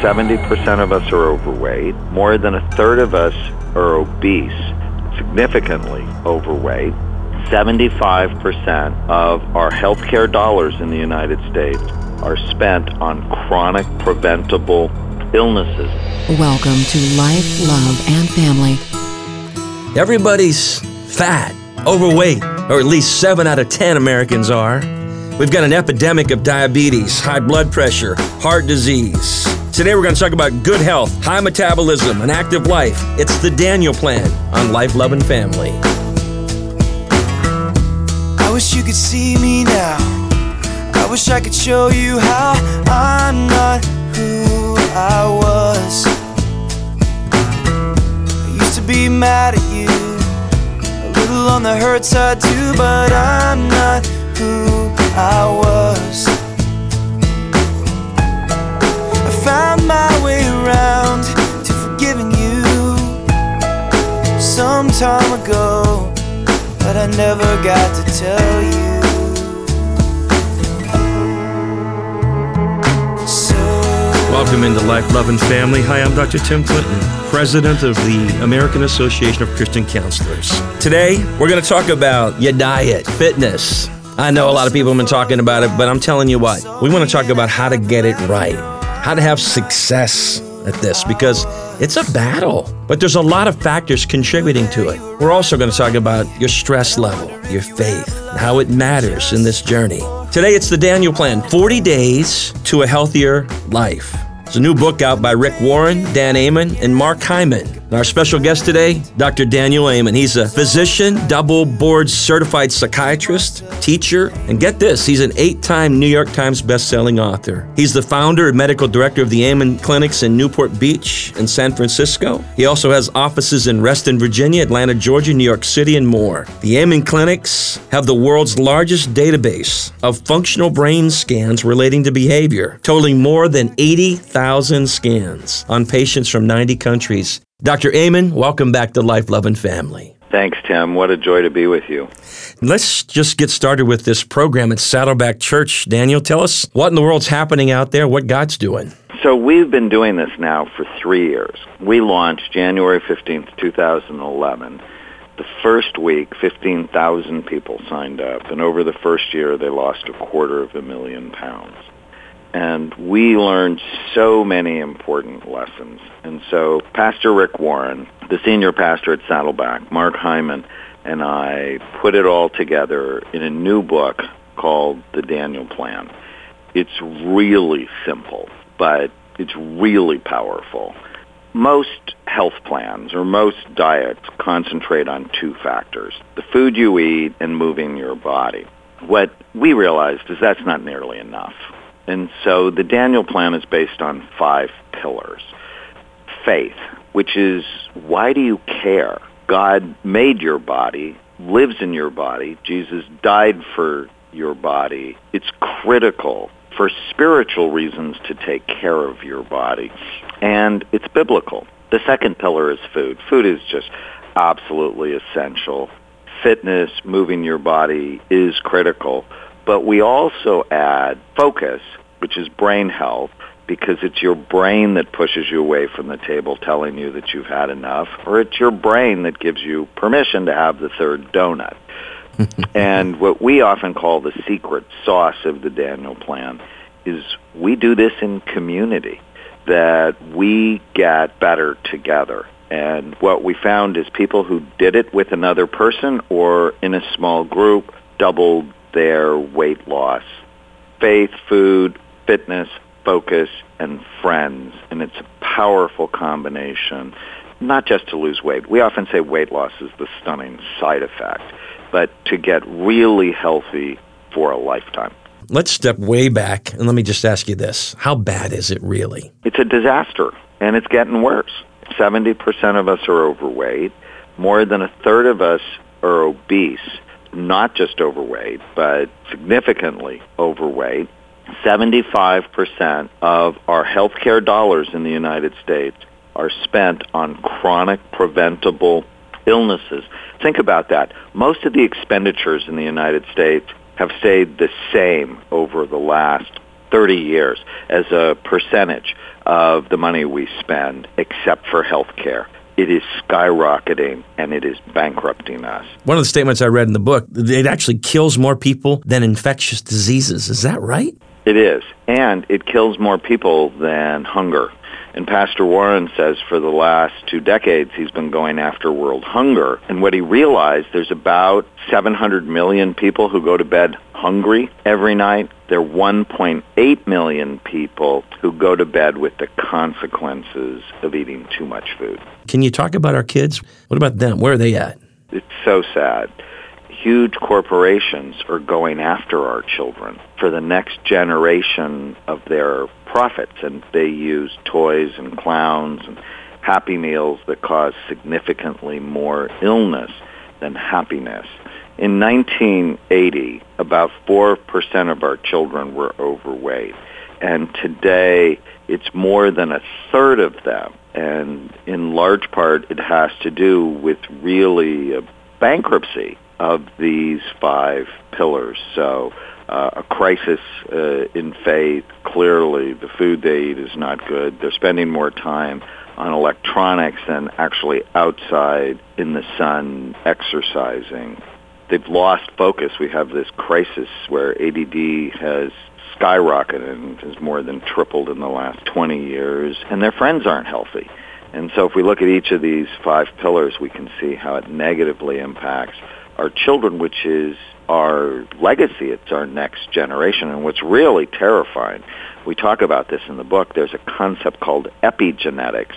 70% of us are overweight. More than a third of us are obese, significantly overweight. 75% of our healthcare dollars in the United States are spent on chronic preventable illnesses. Welcome to Life, Love, and Family. Everybody's fat, overweight, or at least 7 out of 10 Americans are. We've got an epidemic of diabetes, high blood pressure, heart disease. Today we're going to talk about good health, high metabolism, an active life. It's the Daniel Plan on Life, Love, and Family. I wish you could see me now. I wish I could show you how I'm not who I was. I used to be mad at you, a little on the hurt side too, but I'm not who I. I found my way around to forgiving you some time ago, but I never got to tell you. Welcome into Life, Love, and Family. Hi, I'm Dr. Tim Clinton, President of the American Association of Christian Counselors. Today, we're going to talk about your diet, fitness. I know a lot of people have been talking about it, but I'm telling you what, we want to talk about how to get it right, how to have success at this, because it's a battle. But there's a lot of factors contributing to it. We're also going to talk about your stress level, your faith, how it matters in this journey. Today, it's the Daniel Plan 40 Days to a Healthier Life. It's a new book out by Rick Warren, Dan Amen, and Mark Hyman. Our special guest today, Dr. Daniel Amen. He's a physician, double board certified psychiatrist, teacher, and get this, he's an eight time New York Times bestselling author. He's the founder and medical director of the Amen Clinics in Newport Beach and San Francisco. He also has offices in Reston, Virginia, Atlanta, Georgia, New York City, and more. The Amen Clinics have the world's largest database of functional brain scans relating to behavior, totaling more than 80,000 scans on patients from 90 countries. Dr. Amen, welcome back to Life, Love, and Family. Thanks, Tim. What a joy to be with you. Let's just get started with this program at Saddleback Church. Daniel, tell us what in the world's happening out there, what God's doing. So we've been doing this now for three years. We launched January 15th, 2011. The first week, 15,000 people signed up, and over the first year, they lost a quarter of a million pounds. And we learned so many important lessons. And so Pastor Rick Warren, the senior pastor at Saddleback, Mark Hyman, and I put it all together in a new book called The Daniel Plan. It's really simple, but it's really powerful. Most health plans or most diets concentrate on two factors, the food you eat and moving your body. What we realized is that's not nearly enough. And so the Daniel Plan is based on five pillars. Faith, which is why do you care? God made your body, lives in your body. Jesus died for your body. It's critical for spiritual reasons to take care of your body. And it's biblical. The second pillar is food. Food is just absolutely essential. Fitness, moving your body is critical. But we also add focus, which is brain health, because it's your brain that pushes you away from the table telling you that you've had enough, or it's your brain that gives you permission to have the third donut. and what we often call the secret sauce of the Daniel Plan is we do this in community, that we get better together. And what we found is people who did it with another person or in a small group doubled their weight loss. Faith, food, fitness, focus, and friends. And it's a powerful combination, not just to lose weight. We often say weight loss is the stunning side effect, but to get really healthy for a lifetime. Let's step way back and let me just ask you this. How bad is it really? It's a disaster, and it's getting worse. 70% of us are overweight. More than a third of us are obese, not just overweight, but significantly overweight. 75% of our healthcare dollars in the United States are spent on chronic preventable illnesses. Think about that. Most of the expenditures in the United States have stayed the same over the last 30 years as a percentage of the money we spend except for health care. It is skyrocketing and it is bankrupting us. One of the statements I read in the book, it actually kills more people than infectious diseases. Is that right? It is. And it kills more people than hunger. And Pastor Warren says for the last two decades he's been going after world hunger. And what he realized, there's about 700 million people who go to bed hungry every night. There are 1.8 million people who go to bed with the consequences of eating too much food. Can you talk about our kids? What about them? Where are they at? It's so sad huge corporations are going after our children for the next generation of their profits and they use toys and clowns and happy meals that cause significantly more illness than happiness. In 1980, about 4% of our children were overweight. And today, it's more than a third of them. And in large part, it has to do with really a bankruptcy of these five pillars. So uh, a crisis uh, in faith. Clearly, the food they eat is not good. They're spending more time on electronics than actually outside in the sun exercising. They've lost focus. We have this crisis where ADD has skyrocketed and has more than tripled in the last 20 years, and their friends aren't healthy. And so if we look at each of these five pillars, we can see how it negatively impacts our children, which is our legacy. It's our next generation. And what's really terrifying, we talk about this in the book, there's a concept called epigenetics,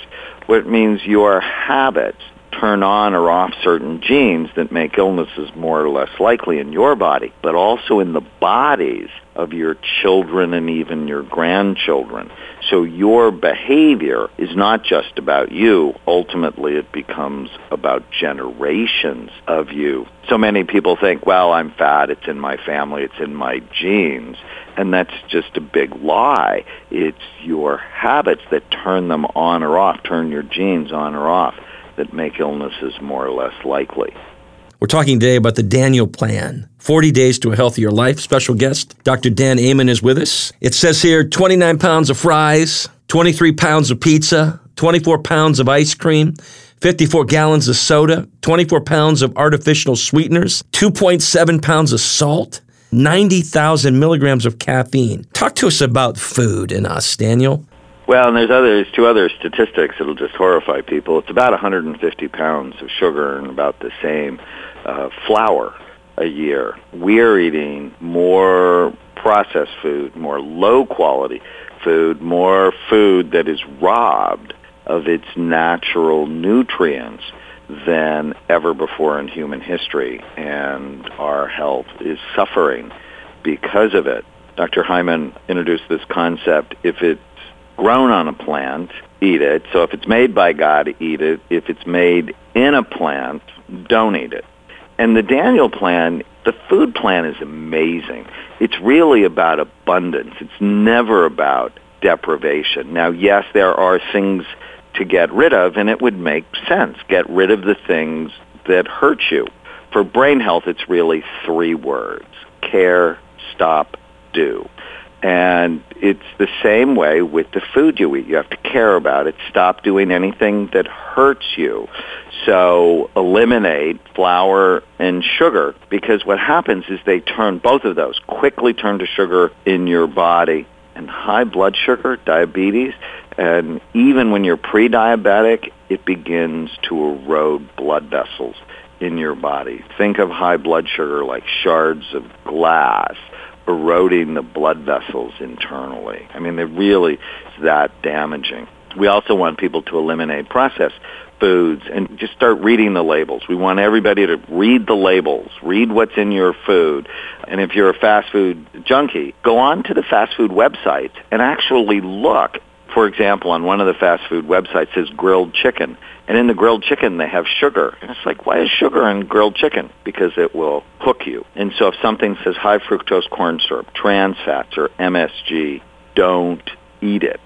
which means your habits turn on or off certain genes that make illnesses more or less likely in your body, but also in the bodies of your children and even your grandchildren. So your behavior is not just about you. Ultimately, it becomes about generations of you. So many people think, well, I'm fat. It's in my family. It's in my genes. And that's just a big lie. It's your habits that turn them on or off, turn your genes on or off that make illnesses more or less likely. We're talking today about the Daniel Plan 40 Days to a Healthier Life. Special guest, Dr. Dan Amen, is with us. It says here 29 pounds of fries, 23 pounds of pizza, 24 pounds of ice cream, 54 gallons of soda, 24 pounds of artificial sweeteners, 2.7 pounds of salt, 90,000 milligrams of caffeine. Talk to us about food and us, Daniel. Well, and there's other two other statistics that'll just horrify people. It's about 150 pounds of sugar and about the same uh, flour a year. We're eating more processed food, more low quality food, more food that is robbed of its natural nutrients than ever before in human history. And our health is suffering because of it. Dr. Hyman introduced this concept, if it's grown on a plant, eat it. So if it's made by God, eat it. If it's made in a plant, don't eat it. And the Daniel plan, the food plan is amazing. It's really about abundance. It's never about deprivation. Now, yes, there are things to get rid of, and it would make sense. Get rid of the things that hurt you. For brain health, it's really three words. Care, stop, do. And it's the same way with the food you eat. You have to care about it. Stop doing anything that hurts you. So eliminate flour and sugar because what happens is they turn, both of those quickly turn to sugar in your body. And high blood sugar, diabetes, and even when you're pre-diabetic, it begins to erode blood vessels in your body. Think of high blood sugar like shards of glass eroding the blood vessels internally. I mean, they're really that damaging. We also want people to eliminate processed foods and just start reading the labels. We want everybody to read the labels, read what's in your food. And if you're a fast food junkie, go on to the fast food website and actually look. For example, on one of the fast food websites says grilled chicken. And in the grilled chicken, they have sugar. And it's like, why is sugar in grilled chicken? Because it will hook you. And so if something says high fructose corn syrup, trans fats, or MSG, don't eat it.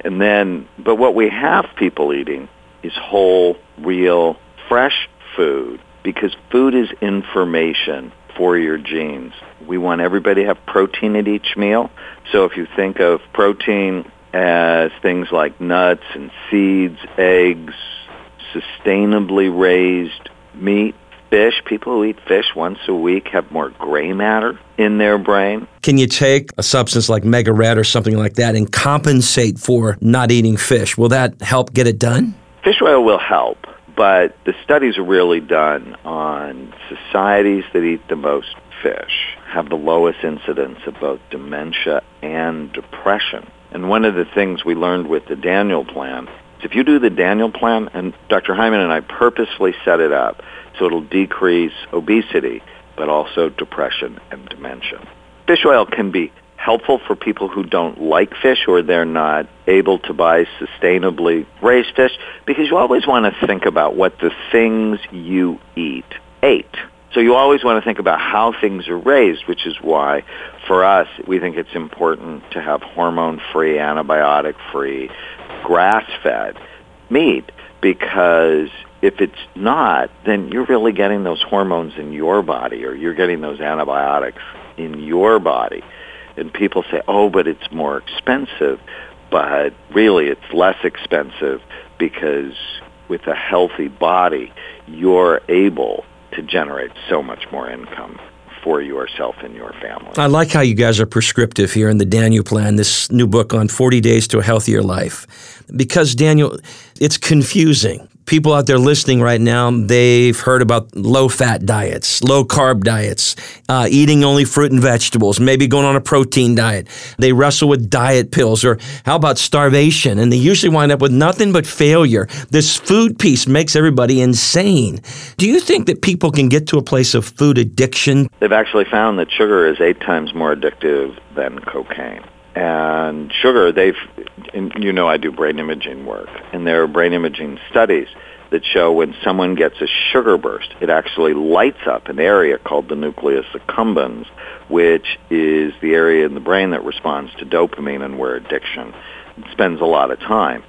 And then, but what we have people eating is whole, real, fresh food because food is information for your genes. We want everybody to have protein at each meal. So if you think of protein as things like nuts and seeds, eggs, sustainably raised meat, fish. People who eat fish once a week have more gray matter in their brain. Can you take a substance like Mega Red or something like that and compensate for not eating fish? Will that help get it done? Fish oil will help, but the studies are really done on societies that eat the most fish have the lowest incidence of both dementia and depression. And one of the things we learned with the Daniel Plan is if you do the Daniel Plan, and Dr. Hyman and I purposefully set it up so it'll decrease obesity, but also depression and dementia. Fish oil can be helpful for people who don't like fish or they're not able to buy sustainably raised fish because you always want to think about what the things you eat ate. So you always want to think about how things are raised, which is why for us we think it's important to have hormone-free, antibiotic-free, grass-fed meat because if it's not, then you're really getting those hormones in your body or you're getting those antibiotics in your body. And people say, oh, but it's more expensive. But really it's less expensive because with a healthy body, you're able to generate so much more income for yourself and your family. I like how you guys are prescriptive here in the Daniel Plan, this new book on 40 Days to a Healthier Life. Because, Daniel, it's confusing people out there listening right now, they've heard about low fat diets, low carb diets, uh, eating only fruit and vegetables, maybe going on a protein diet. They wrestle with diet pills, or how about starvation? And they usually wind up with nothing but failure. This food piece makes everybody insane. Do you think that people can get to a place of food addiction? They've actually found that sugar is eight times more addictive than cocaine and sugar, they've, you know, I do brain imaging work, and there are brain imaging studies that show when someone gets a sugar burst, it actually lights up an area called the nucleus accumbens, which is the area in the brain that responds to dopamine and where addiction spends a lot of time.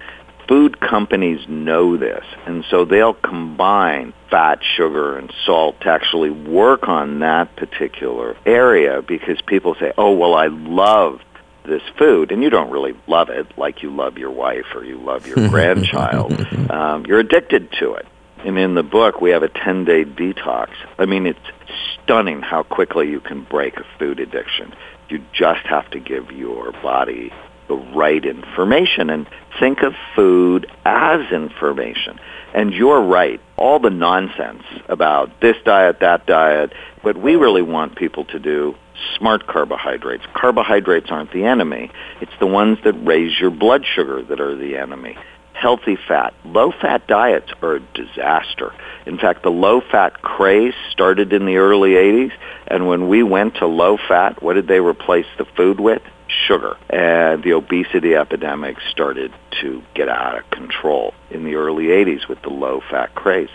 Food companies know this, and so they'll combine fat, sugar, and salt to actually work on that particular area because people say, oh, well, I love this food and you don't really love it like you love your wife or you love your grandchild, um, you're addicted to it. And in the book, we have a 10-day detox. I mean, it's stunning how quickly you can break a food addiction. You just have to give your body the right information and think of food as information. And you're right. All the nonsense about this diet, that diet, what we really want people to do smart carbohydrates. Carbohydrates aren't the enemy. It's the ones that raise your blood sugar that are the enemy. Healthy fat. Low-fat diets are a disaster. In fact, the low-fat craze started in the early 80s, and when we went to low-fat, what did they replace the food with? Sugar. And the obesity epidemic started to get out of control in the early 80s with the low-fat craze.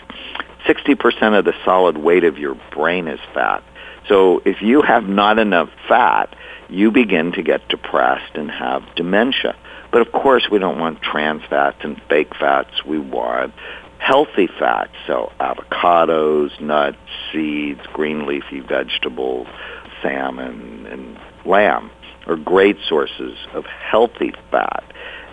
60% of the solid weight of your brain is fat. So if you have not enough fat, you begin to get depressed and have dementia. But of course, we don't want trans fats and fake fats. We want healthy fats, so avocados, nuts, seeds, green leafy vegetables, salmon, and lamb are great sources of healthy fat.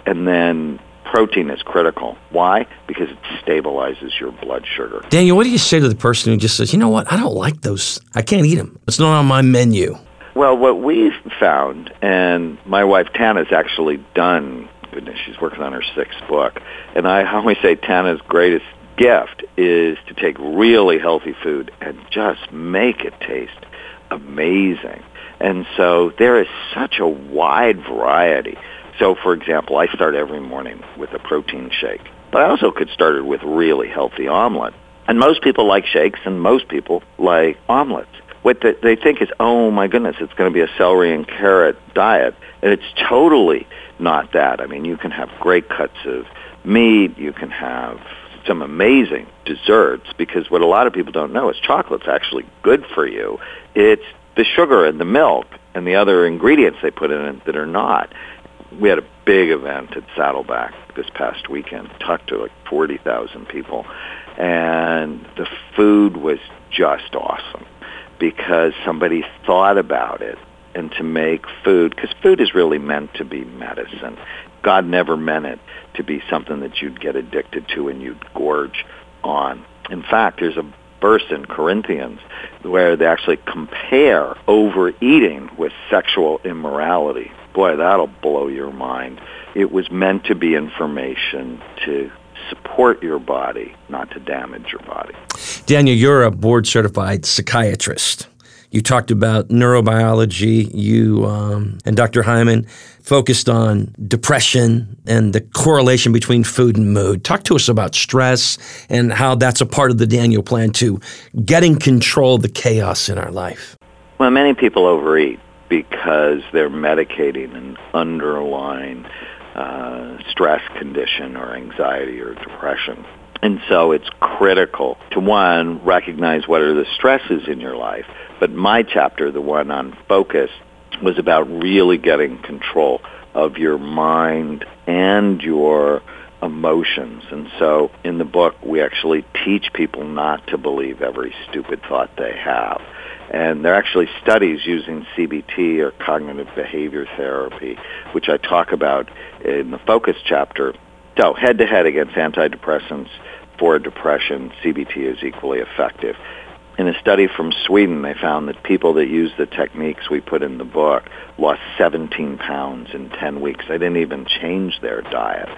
And then protein is critical. Why? Because it stabilizes your blood sugar. Daniel, what do you say to the person who just says, you know what, I don't like those. I can't eat them. It's not on my menu. Well, what we've found, and my wife Tana's actually done, goodness, she's working on her sixth book, and I always say Tana's greatest gift is to take really healthy food and just make it taste amazing. And so there is such a wide variety so, for example, I start every morning with a protein shake, but I also could start it with really healthy omelet. And most people like shakes, and most people like omelets. What they think is, oh my goodness, it's going to be a celery and carrot diet, and it's totally not that. I mean, you can have great cuts of meat, you can have some amazing desserts because what a lot of people don't know is chocolate's actually good for you. It's the sugar and the milk and the other ingredients they put in it that are not we had a big event at Saddleback this past weekend, talked to like 40,000 people, and the food was just awesome because somebody thought about it and to make food, because food is really meant to be medicine. God never meant it to be something that you'd get addicted to and you'd gorge on. In fact, there's a verse in Corinthians where they actually compare overeating with sexual immorality. Boy, that'll blow your mind. It was meant to be information to support your body, not to damage your body. Daniel, you're a board certified psychiatrist. You talked about neurobiology. You um, and Dr. Hyman focused on depression and the correlation between food and mood. Talk to us about stress and how that's a part of the Daniel Plan to getting control of the chaos in our life. Well, many people overeat because they're medicating an underlying uh, stress condition or anxiety or depression. And so it's critical to one, recognize what are the stresses in your life. But my chapter, the one on focus, was about really getting control of your mind and your emotions. And so in the book, we actually teach people not to believe every stupid thought they have. And there are actually studies using CBT or cognitive behavior therapy, which I talk about in the focus chapter. So head to head against antidepressants for depression, CBT is equally effective. In a study from Sweden, they found that people that use the techniques we put in the book lost 17 pounds in 10 weeks. They didn't even change their diet.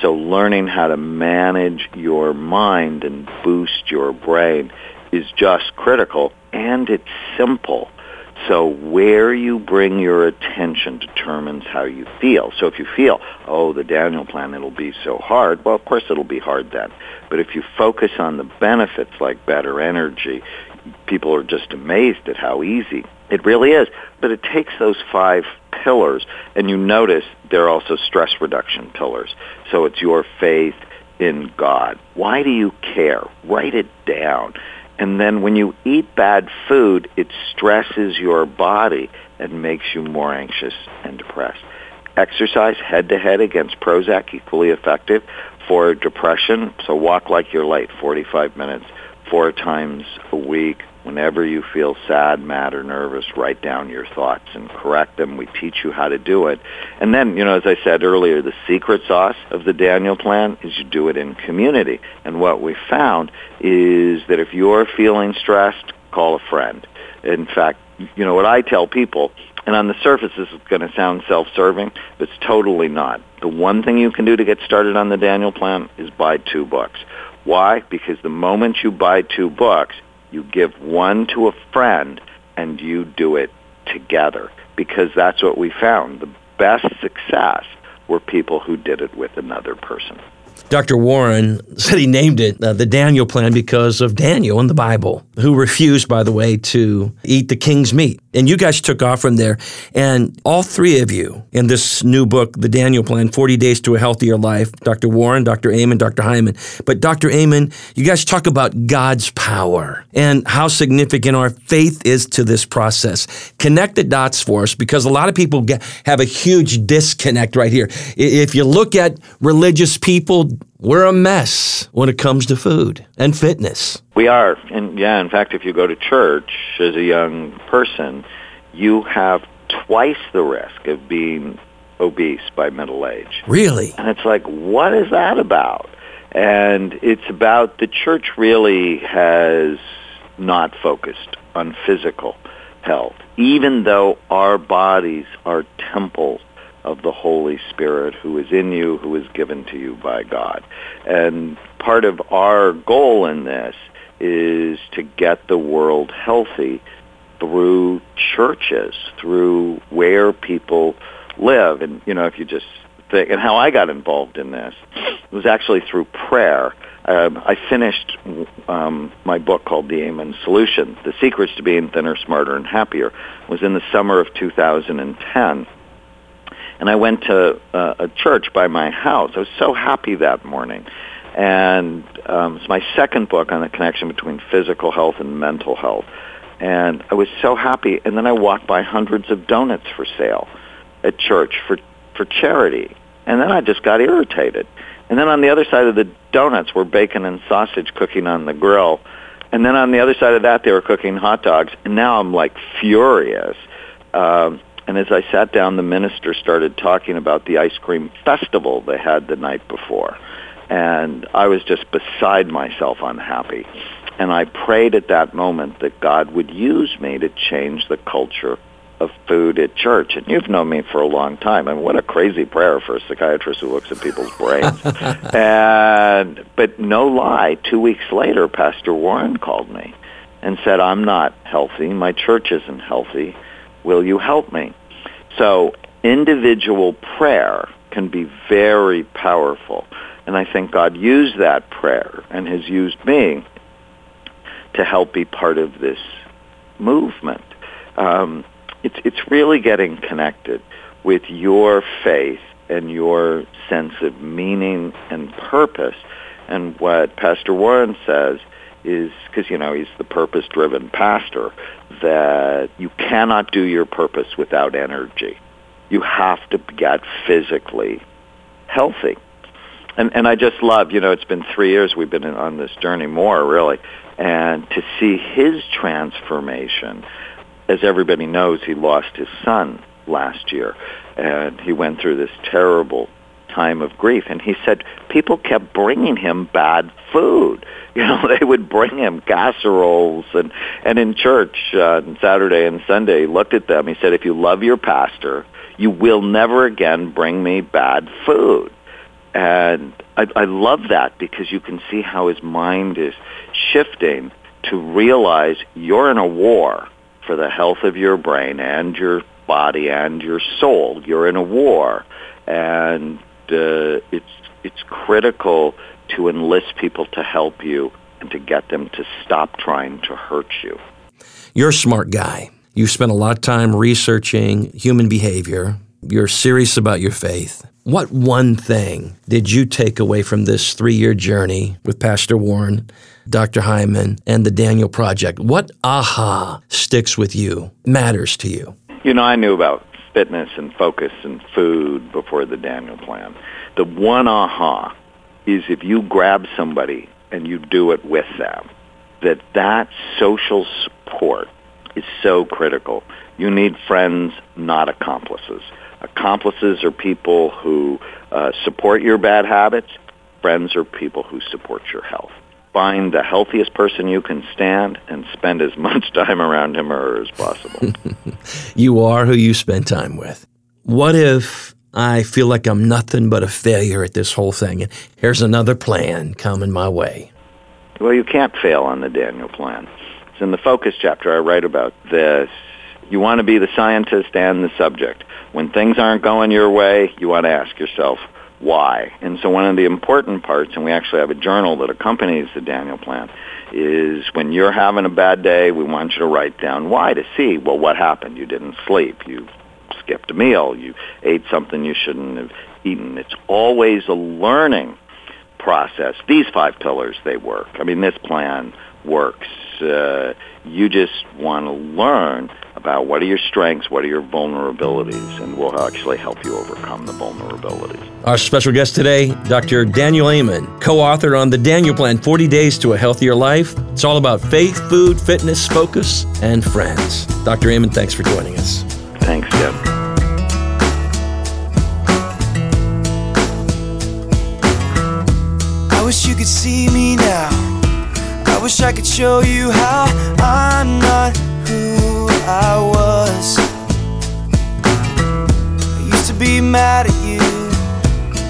So learning how to manage your mind and boost your brain is just critical, and it's simple. So where you bring your attention determines how you feel. So if you feel, oh, the Daniel plan, it'll be so hard, well, of course it'll be hard then. But if you focus on the benefits like better energy, people are just amazed at how easy it really is. But it takes those five pillars, and you notice they're also stress reduction pillars. So it's your faith in God. Why do you care? Write it down. And then when you eat bad food, it stresses your body and makes you more anxious and depressed. Exercise head to head against Prozac, equally effective for depression. So walk like you're late, 45 minutes, four times a week. Whenever you feel sad, mad, or nervous, write down your thoughts and correct them. We teach you how to do it. And then, you know, as I said earlier, the secret sauce of the Daniel Plan is you do it in community. And what we found is that if you're feeling stressed, call a friend. In fact, you know, what I tell people, and on the surface this is going to sound self-serving, but it's totally not. The one thing you can do to get started on the Daniel Plan is buy two books. Why? Because the moment you buy two books, you give one to a friend and you do it together because that's what we found. The best success were people who did it with another person. Dr. Warren said he named it uh, the Daniel plan because of Daniel in the Bible, who refused, by the way, to eat the king's meat. And you guys took off from there. And all three of you in this new book, The Daniel Plan 40 Days to a Healthier Life, Dr. Warren, Dr. Amen, Dr. Hyman. But Dr. Amen, you guys talk about God's power and how significant our faith is to this process. Connect the dots for us because a lot of people get, have a huge disconnect right here. If you look at religious people, we're a mess when it comes to food and fitness. We are. And yeah, in fact, if you go to church as a young person, you have twice the risk of being obese by middle age. Really? And it's like, what is that about? And it's about the church really has not focused on physical health, even though our bodies are temples of the Holy Spirit who is in you, who is given to you by God. And part of our goal in this is to get the world healthy through churches, through where people live. And, you know, if you just think, and how I got involved in this was actually through prayer. Um, I finished um, my book called The Amen Solution. The Secrets to Being Thinner, Smarter, and Happier was in the summer of 2010 and I went to uh, a church by my house. I was so happy that morning. And um, it's my second book on the connection between physical health and mental health. And I was so happy. And then I walked by hundreds of donuts for sale at church for, for charity. And then I just got irritated. And then on the other side of the donuts were bacon and sausage cooking on the grill. And then on the other side of that, they were cooking hot dogs. And now I'm like furious. Um, And as I sat down, the minister started talking about the ice cream festival they had the night before. And I was just beside myself unhappy. And I prayed at that moment that God would use me to change the culture of food at church. And you've known me for a long time. I mean, what a crazy prayer for a psychiatrist who looks at people's brains. and but no lie, two weeks later, Pastor Warren called me and said, "I'm not healthy. My church isn't healthy. Will you help me?" So individual prayer can be very powerful. And I think God used that prayer and has used me to help be part of this movement. Um, it's it's really getting connected with your faith and your sense of meaning and purpose. And what Pastor Warren says is because you know he's the purpose-driven pastor that you cannot do your purpose without energy. You have to get physically healthy. And and I just love, you know, it's been 3 years we've been on this journey more really and to see his transformation as everybody knows, he lost his son last year, and he went through this terrible time of grief. And he said people kept bringing him bad food. You know, they would bring him casseroles, and and in church uh, on Saturday and Sunday, he looked at them. He said, "If you love your pastor, you will never again bring me bad food." And I, I love that because you can see how his mind is shifting to realize you're in a war for the health of your brain and your body and your soul. You're in a war, and uh, it's it's critical to enlist people to help you and to get them to stop trying to hurt you. You're a smart guy. You spent a lot of time researching human behavior. You're serious about your faith. What one thing did you take away from this three year journey with Pastor Warren Dr. Hyman, and the Daniel Project. What aha sticks with you, matters to you? You know, I knew about fitness and focus and food before the Daniel Plan. The one aha is if you grab somebody and you do it with them, that that social support is so critical. You need friends, not accomplices. Accomplices are people who uh, support your bad habits. Friends are people who support your health find the healthiest person you can stand and spend as much time around him or her as possible. you are who you spend time with. What if I feel like I'm nothing but a failure at this whole thing and here's another plan coming my way? Well, you can't fail on the Daniel plan. It's in the focus chapter I write about this. You want to be the scientist and the subject. When things aren't going your way, you want to ask yourself, why. And so one of the important parts, and we actually have a journal that accompanies the Daniel Plan, is when you're having a bad day, we want you to write down why to see, well, what happened? You didn't sleep. You skipped a meal. You ate something you shouldn't have eaten. It's always a learning process. These five pillars, they work. I mean, this plan works. Uh, you just want to learn about what are your strengths, what are your vulnerabilities, and we'll actually help you overcome the vulnerabilities. Our special guest today, Dr. Daniel Amen, co author on the Daniel Plan 40 Days to a Healthier Life. It's all about faith, food, fitness, focus, and friends. Dr. Amen, thanks for joining us. Thanks, Tim. Could see me now. I wish I could show you how I'm not who I was. I used to be mad at you,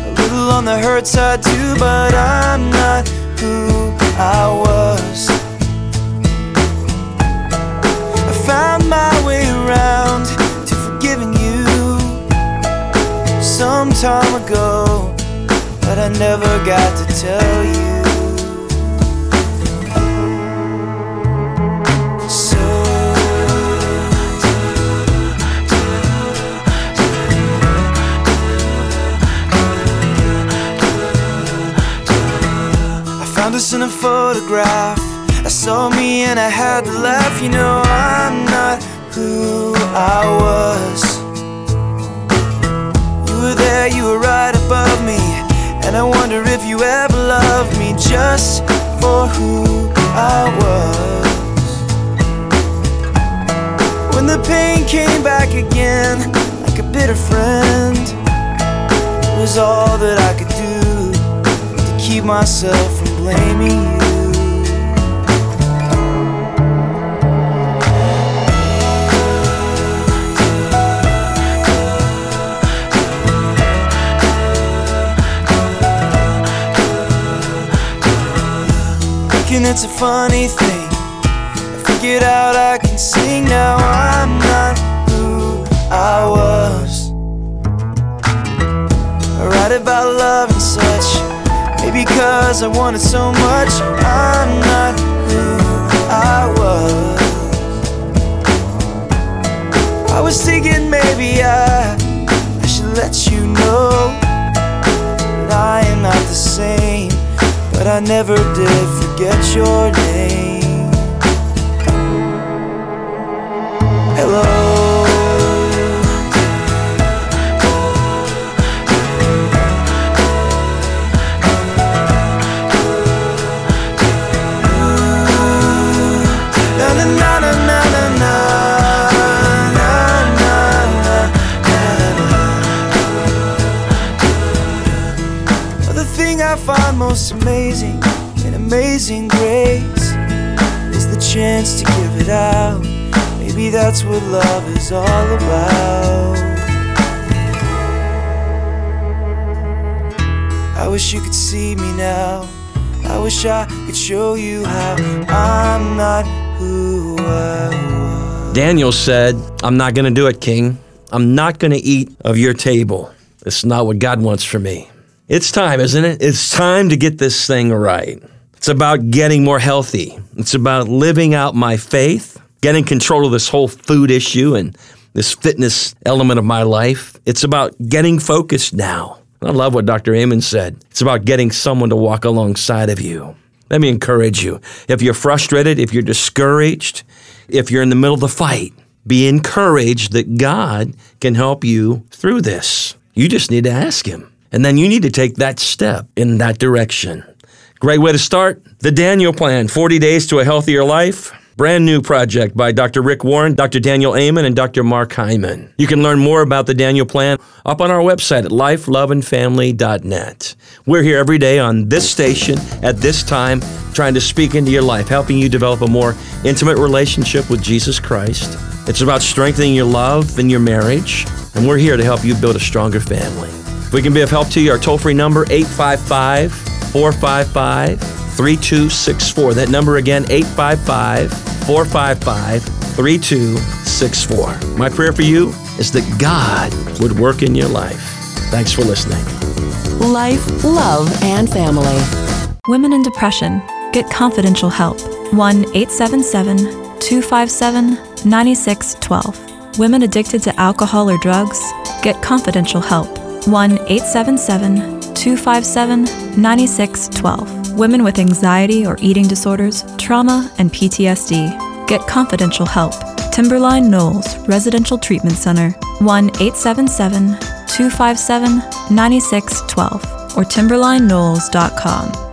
a little on the hurt side too, but I'm not who I was. I found my way around to forgiving you some time ago, I never got to tell you. So, I found us in a photograph. I saw me and I had to laugh. You know, I'm not who I was. You were there, you were right above me. And I wonder if you ever loved me just for who I was. When the pain came back again like a bitter friend. It was all that I could do to keep myself from blaming you. Thinking it's a funny thing. I figured out I can sing now. I'm not who I was. I write about love and such. Maybe cause I wanted so much. I'm not who I was. I was thinking maybe I, I should let you know that I am not the same. But I never did forget your name. That's what love is all about. I wish you could see me now. I wish I could show you how I'm not who I was. Daniel said, I'm not going to do it, King. I'm not going to eat of your table. It's not what God wants for me. It's time, isn't it? It's time to get this thing right. It's about getting more healthy. It's about living out my faith, getting control of this whole food issue and this fitness element of my life. It's about getting focused now. I love what Dr. Amen said. It's about getting someone to walk alongside of you. Let me encourage you. If you're frustrated, if you're discouraged, if you're in the middle of the fight, be encouraged that God can help you through this. You just need to ask Him. And then you need to take that step in that direction. Great way to start the Daniel Plan 40 Days to a Healthier Life. Brand new project by Dr. Rick Warren, Dr. Daniel Amen, and Dr. Mark Hyman. You can learn more about the Daniel Plan up on our website at lifeloveandfamily.net. We're here every day on this station at this time, trying to speak into your life, helping you develop a more intimate relationship with Jesus Christ. It's about strengthening your love and your marriage, and we're here to help you build a stronger family. If we can be of help to you, our toll free number 855 455 3264. That number again 855 455 3264. My prayer for you is that God would work in your life. Thanks for listening. Life, love, and family. Women in depression, get confidential help. 1 877 257 9612. Women addicted to alcohol or drugs, get confidential help. 1 877 257 9612. Women with anxiety or eating disorders, trauma, and PTSD, get confidential help. Timberline Knolls Residential Treatment Center, 1 877 257 9612, or timberlineknolls.com.